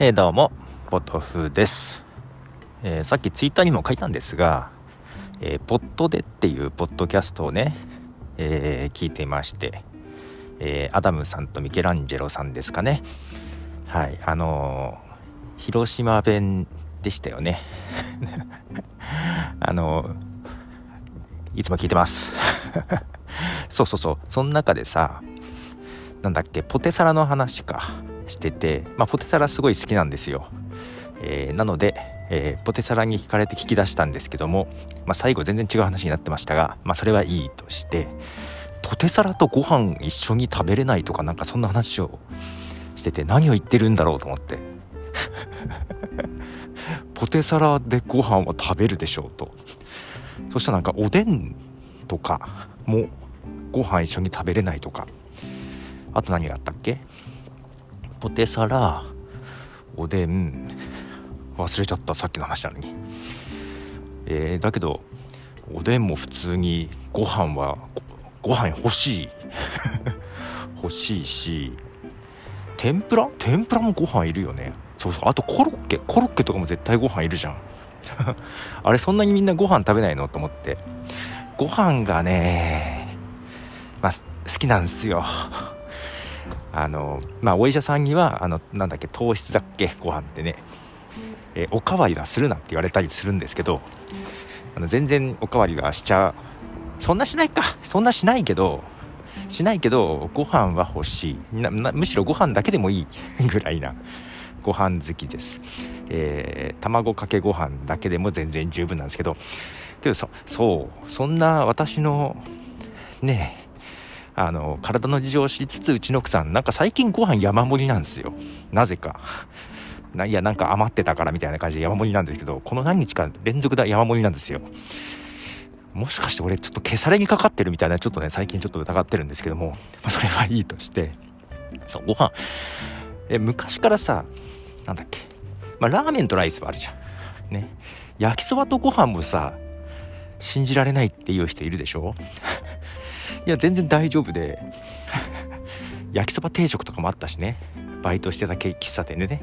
えー、どうも、ポトフです。えー、さっきツイッターにも書いたんですが、えー、ポッドでっていうポッドキャストをね、え聞いていまして、えアダムさんとミケランジェロさんですかね。はい、あの広島弁でしたよね。あのいつも聞いてます。そうそうそう、その中でさ、なんだっけ、ポテサラの話か。してて、まあ、ポテサラすごい好きなんですよ、えー、なので、えー、ポテサラに惹かれて聞き出したんですけども、まあ、最後全然違う話になってましたが、まあ、それはいいとしてポテサラとご飯一緒に食べれないとかなんかそんな話をしてて何を言ってるんだろうと思って。ポテサラでご飯は食べるでしょうと。そしたらなんかおでんとかもご飯一緒に食べれないとか。あと何があったっけ？ポテサラおでん忘れちゃったさっきの話なのに。えー、だけどおでんも普通にご飯はご飯欲しい。欲しいし天ぷら？天ぷらもご飯いるよね。そうそう。あとコロッケ。コロッケとかも絶対ご飯いるじゃん。あれそんなにみんなご飯食べないの？と思って。ご飯がねまあ好きなんですよ。あのまあお医者さんにはあのなんだっけ糖質だっけご飯ってね、え、おかわりはするなって言われたりするんですけどあの全然おかわりはしちゃそんなしないか。そんなしないけどしないけどご飯は欲しい。むしろご飯だけでもいい ぐらいなご飯好きです、えー、卵かけご飯だけでも全然十分なんですけど。けどそそう。そんな私のねあの体の事情を知りつつうちの奥さんなんか最近ご飯山盛りなんですよ。なぜか。ないやなんか余ってたからみたいな感じで山盛りなんですけどこの何日か連続で山盛りなんですよ。もしかして俺ちょっと消されにかかってるみたいなちょっとね最近ちょっと疑ってるんですけども、まあ、それはいいとして。そうご飯。え昔からさなんだっけ。まあラーメンとライスはあるじゃん。ね。焼きそばとご飯もさ信じられないっていう人いるでしょ？いや全然大丈夫で。焼きそば定食とかもあったしね。バイトしてた喫茶店でね。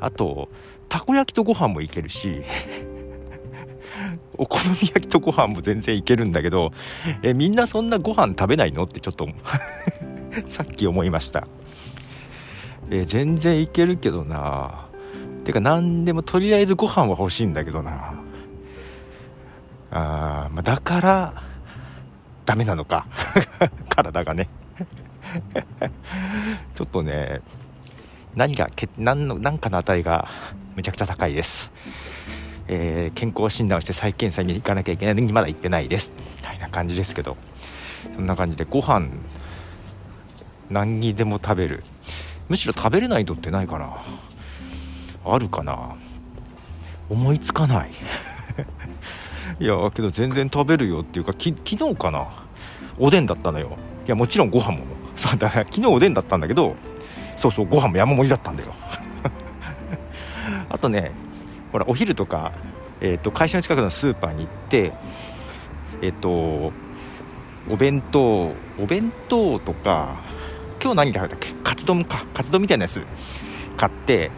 あとたこ焼きとご飯もいけるし お好み焼きとご飯も全然いけるんだけどえみんなそんなご飯食べないの？ってちょっと さっき思いました。え全然いけるけどな。てか何でもとりあえずご飯は欲しいんだけどな。あ、まあ、だからダメなのか。体がね。ちょっとね何がけ何の何かの値がめちゃくちゃ高いです、えー、健康診断をして再検査に行かなきゃいけないのにまだ行ってないです。みたいな感じですけど。そんな感じでご飯何にでも食べる。むしろ食べれない人ってないかな。あるかな。思いつかない。いやけど全然食べるよっていうか昨日かな？おでんだったのよ。いやもちろんご飯も。そうだ昨日おでんだったんだけどそうそうご飯も山盛りだったんだよ。あとねほらお昼とか、えーと、会社の近くのスーパーに行ってえっ、ー、とお弁当お弁当とか今日何食べたっけ？カツ丼か。カツ丼みたいなやつ買って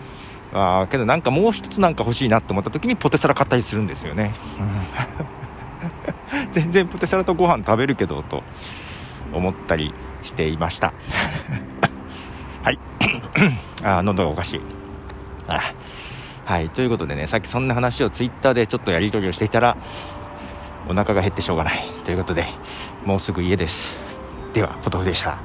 あけどなんかもう一つなんか欲しいなと思った時にポテサラ買ったりするんですよね、うん、全然ポテサラとご飯食べるけどと思ったりしていました。はい。あ喉がおかしい。あはい。ということでねさっきそんな話をツイッターでちょっとやり取りをしていたらお腹が減ってしょうがない。ということでもうすぐ家です。ではポトフでした。